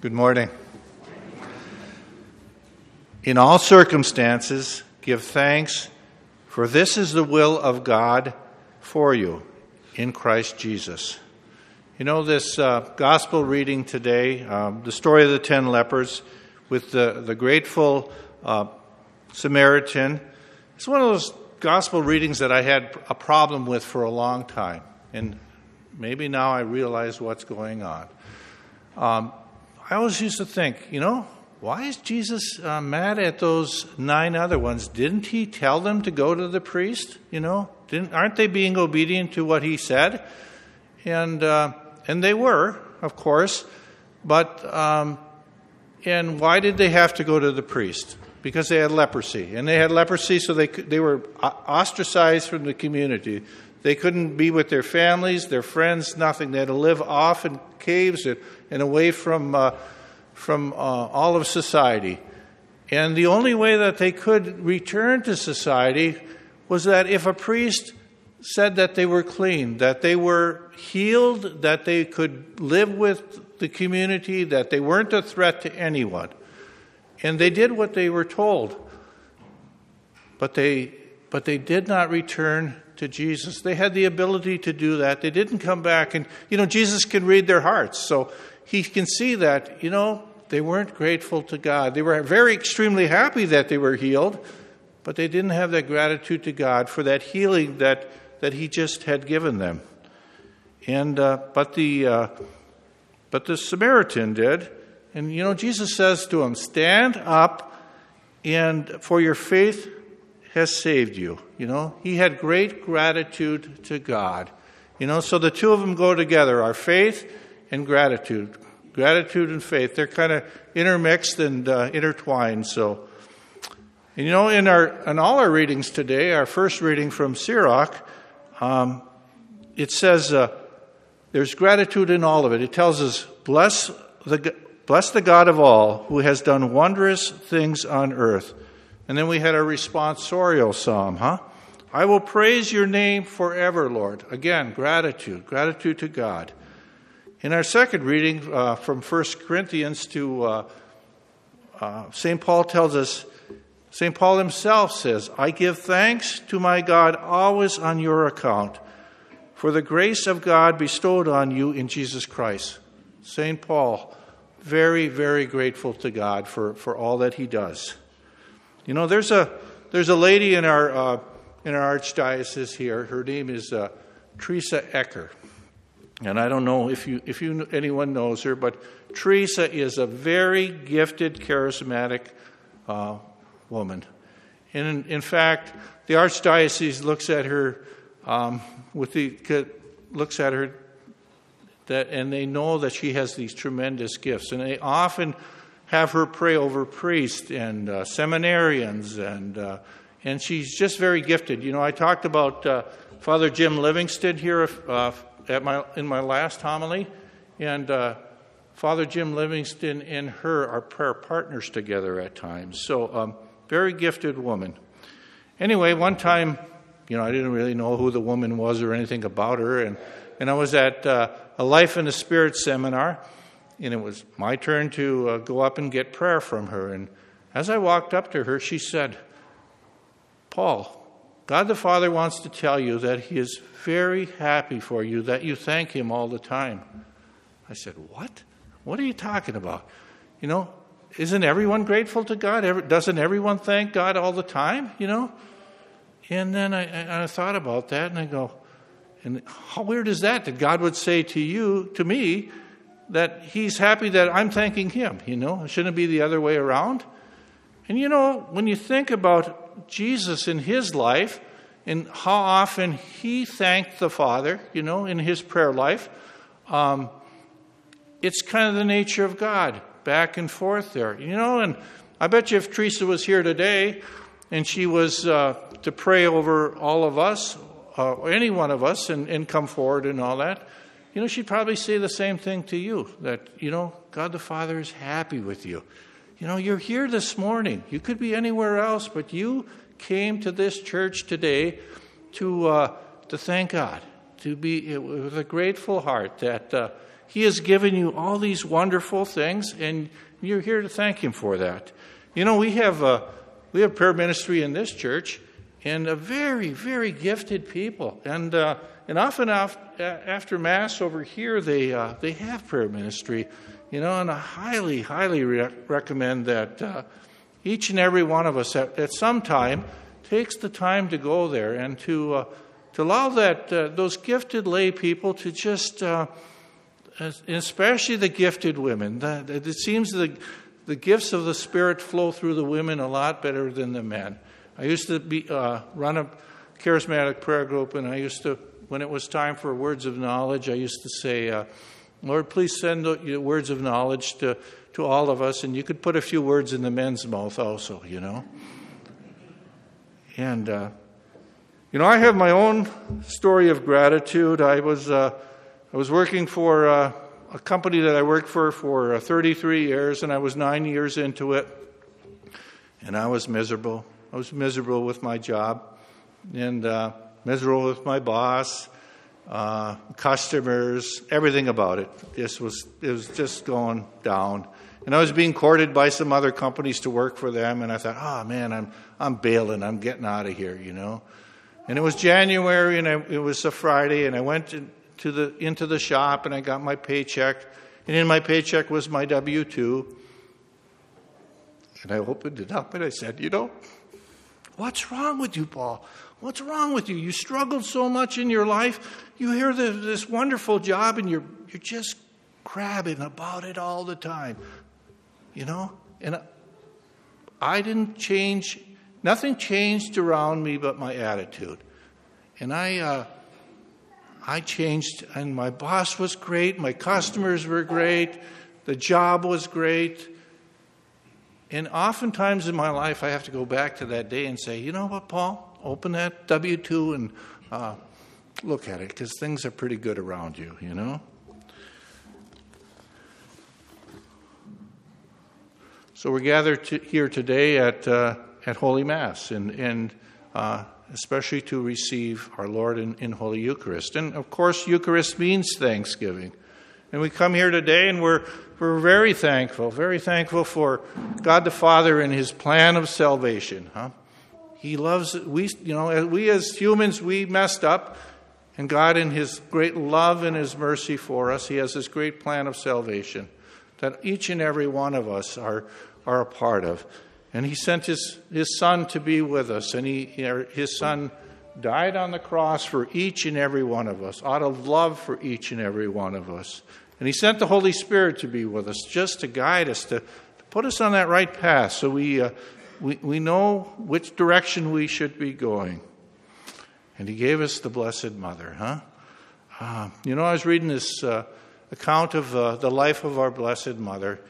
Good morning. In all circumstances, give thanks, for this is the will of God for you in Christ Jesus. You know, this uh, gospel reading today, um, the story of the ten lepers with the, the grateful uh, Samaritan, it's one of those gospel readings that I had a problem with for a long time. And maybe now I realize what's going on. Um, I always used to think, you know, why is Jesus uh, mad at those nine other ones? Didn't he tell them to go to the priest? You know, Didn't, aren't they being obedient to what he said? And uh, and they were, of course, but um, and why did they have to go to the priest? Because they had leprosy, and they had leprosy, so they they were ostracized from the community. They couldn't be with their families, their friends, nothing. They had to live off in caves and away from, uh, from uh, all of society. And the only way that they could return to society was that if a priest said that they were clean, that they were healed, that they could live with the community, that they weren't a threat to anyone. And they did what they were told. But they, but they did not return to Jesus. They had the ability to do that. They didn't come back. And, you know, Jesus can read their hearts. So he can see that, you know, they weren't grateful to God. They were very extremely happy that they were healed, but they didn't have that gratitude to God for that healing that, that He just had given them. And uh, but the uh, but the Samaritan did, and you know Jesus says to him, "Stand up, and for your faith has saved you. You know, he had great gratitude to God. You know, so the two of them go together our faith and gratitude. Gratitude and faith, they're kind of intermixed and uh, intertwined. So, and you know, in, our, in all our readings today, our first reading from Sirach, um, it says uh, there's gratitude in all of it. It tells us, bless the, bless the God of all who has done wondrous things on earth. And then we had a responsorial psalm, huh? I will praise your name forever, Lord. Again, gratitude, gratitude to God. In our second reading uh, from 1 Corinthians to uh, uh, St. Paul tells us, St. Paul himself says, I give thanks to my God always on your account for the grace of God bestowed on you in Jesus Christ. St. Paul, very, very grateful to God for, for all that he does. You know, there's a there's a lady in our uh, in our archdiocese here. Her name is uh, Teresa Ecker, and I don't know if you if you anyone knows her, but Teresa is a very gifted, charismatic uh, woman. And in, in, fact, the archdiocese looks at her um, with the looks at her that, and they know that she has these tremendous gifts, and they often have her pray over priests and uh, seminarians, and uh, and she's just very gifted. You know, I talked about uh, Father Jim Livingston here uh, at my in my last homily, and uh, Father Jim Livingston and her are prayer partners together at times. So, um, very gifted woman. Anyway, one time, you know, I didn't really know who the woman was or anything about her, and and I was at uh, a Life in the Spirit seminar and it was my turn to uh, go up and get prayer from her. And as I walked up to her, she said, Paul, God the Father wants to tell you that He is very happy for you, that you thank Him all the time. I said, What? What are you talking about? You know, isn't everyone grateful to God? Doesn't everyone thank God all the time? You know? And then I, I thought about that and I go, and how weird is that that God would say to you, to me, that he's happy that I'm thanking him, you know? Shouldn't be the other way around? And you know, when you think about Jesus in his life and how often he thanked the Father, you know, in his prayer life, um, it's kind of the nature of God, back and forth there, you know? And I bet you if Teresa was here today and she was uh, to pray over all of us, uh, any one of us, and, and come forward and all that, you know, she'd probably say the same thing to you that, you know, God the Father is happy with you. You know, you're here this morning. You could be anywhere else, but you came to this church today to, uh, to thank God, to be with a grateful heart that, uh, He has given you all these wonderful things, and you're here to thank Him for that. You know, we have a, we have prayer ministry in this church, and a very, very gifted people. And, uh, and often after Mass over here, they, uh, they have prayer ministry. You know, and I highly, highly re- recommend that uh, each and every one of us at, at, some time takes the time to go there and to, uh, to allow that, uh, those gifted lay people to just, uh, especially the gifted women, it seems the, the gifts of the Spirit flow through the women a lot better than the men. I used to be, uh, run a charismatic prayer group, and I used to, when it was time for words of knowledge, I used to say, uh, Lord, please send words of knowledge to, to all of us, and you could put a few words in the men's mouth also, you know. And, uh, you know, I have my own story of gratitude. I was, uh, I was working for uh, a company that I worked for for uh, 33 years, and I was nine years into it, and I was miserable. I was miserable with my job and uh, miserable with my boss, uh, customers, everything about it. This was it was just going down. And I was being courted by some other companies to work for them, and I thought, oh man, I'm I'm bailing, I'm getting out of here, you know. And it was January, and I, it was a Friday, and I went to, to the into the shop, and I got my paycheck, and in my paycheck was my W two. And I opened it up, and I said, you know, What's wrong with you, Paul? What's wrong with you? You struggled so much in your life. You hear this wonderful job and you're, you're just crabbing about it all the time. You know? And I didn't change, nothing changed around me but my attitude. And I, uh, I changed, and my boss was great, my customers were great, the job was great. And oftentimes in my life, I have to go back to that day and say, you know what, Paul? Open that W 2 and uh, look at it because things are pretty good around you, you know? So we're gathered to, here today at, uh, at Holy Mass, and, and uh, especially to receive our Lord in, in Holy Eucharist. And of course, Eucharist means thanksgiving. And we come here today and we're, we're very thankful, very thankful for God the Father and His plan of salvation. Huh? He loves, we, you know, we as humans, we messed up. And God, in His great love and His mercy for us, He has this great plan of salvation that each and every one of us are, are a part of. And He sent His, His Son to be with us, and he, His Son died on the cross for each and every one of us, out of love for each and every one of us. And He sent the Holy Spirit to be with us, just to guide us, to, to put us on that right path so we, uh, we, we know which direction we should be going. And He gave us the Blessed Mother, huh? Uh, you know, I was reading this uh, account of uh, the life of our Blessed Mother,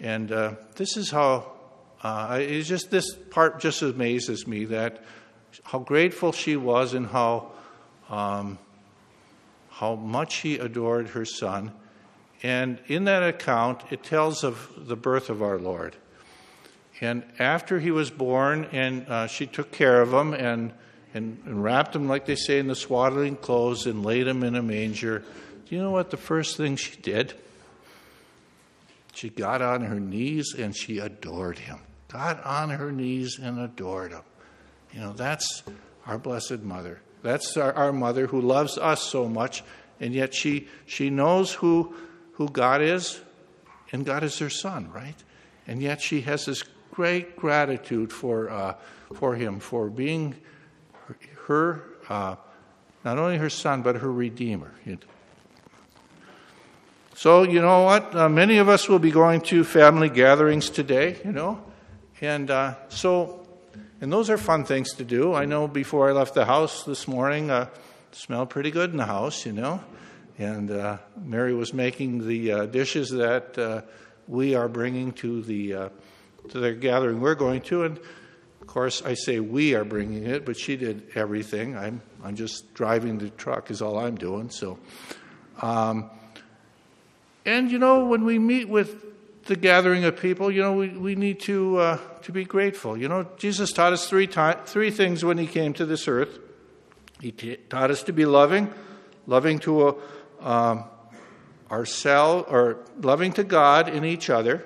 and uh, this is how. Uh, it's just this part just amazes me that how grateful she was and how, um, how much she adored her son. And in that account, it tells of the birth of our Lord. And after he was born, and uh, she took care of him and, and, and, wrapped him, like they say, in the swaddling clothes and laid him in a manger. Do you know what the first thing she did? She got on her knees and she adored him. Got on her knees and adored him. You know, that's our Blessed Mother. That's our, our mother who loves us so much, and yet she, she knows who, who God is, and God is her son, right? And yet she has this great gratitude for, uh, for him, for being her, uh, not only her son, but her redeemer. So, you know what? Uh, many of us will be going to family gatherings today, you know. And uh, so and those are fun things to do. I know before I left the house this morning, uh, smelled pretty good in the house, you know. And uh, Mary was making the uh, dishes that uh, we are bringing to the uh, to the gathering we're going to. And of course, I say we are bringing it, but she did everything. I'm I'm just driving the truck is all I'm doing. So, um, and you know, when we meet with the gathering of people, you know, we, we need to, uh, to be grateful. You know, Jesus taught us three, ti- three things when he came to this earth. He t- taught us to be loving, loving to a, um, ourselves or loving to God in each other.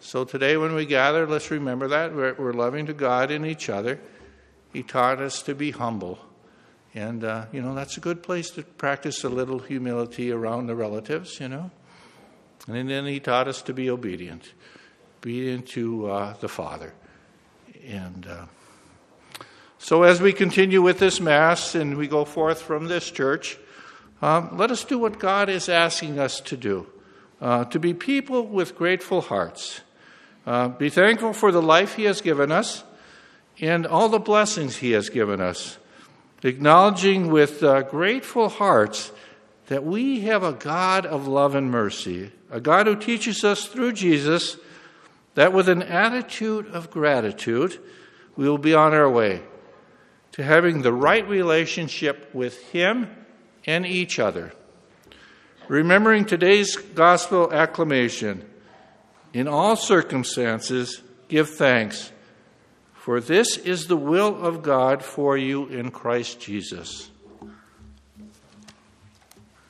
So today, when we gather, let's remember that we're, we're loving to God in each other. He taught us to be humble. And, uh, you know, that's a good place to practice a little humility around the relatives, you know. And then he taught us to be obedient, obedient to uh, the Father. And uh, so, as we continue with this Mass and we go forth from this church, um, let us do what God is asking us to do uh, to be people with grateful hearts. Uh, be thankful for the life He has given us and all the blessings He has given us. Acknowledging with uh, grateful hearts that we have a God of love and mercy, a God who teaches us through Jesus that with an attitude of gratitude, we will be on our way to having the right relationship with Him and each other. Remembering today's gospel acclamation, in all circumstances, give thanks, for this is the will of God for you in Christ Jesus.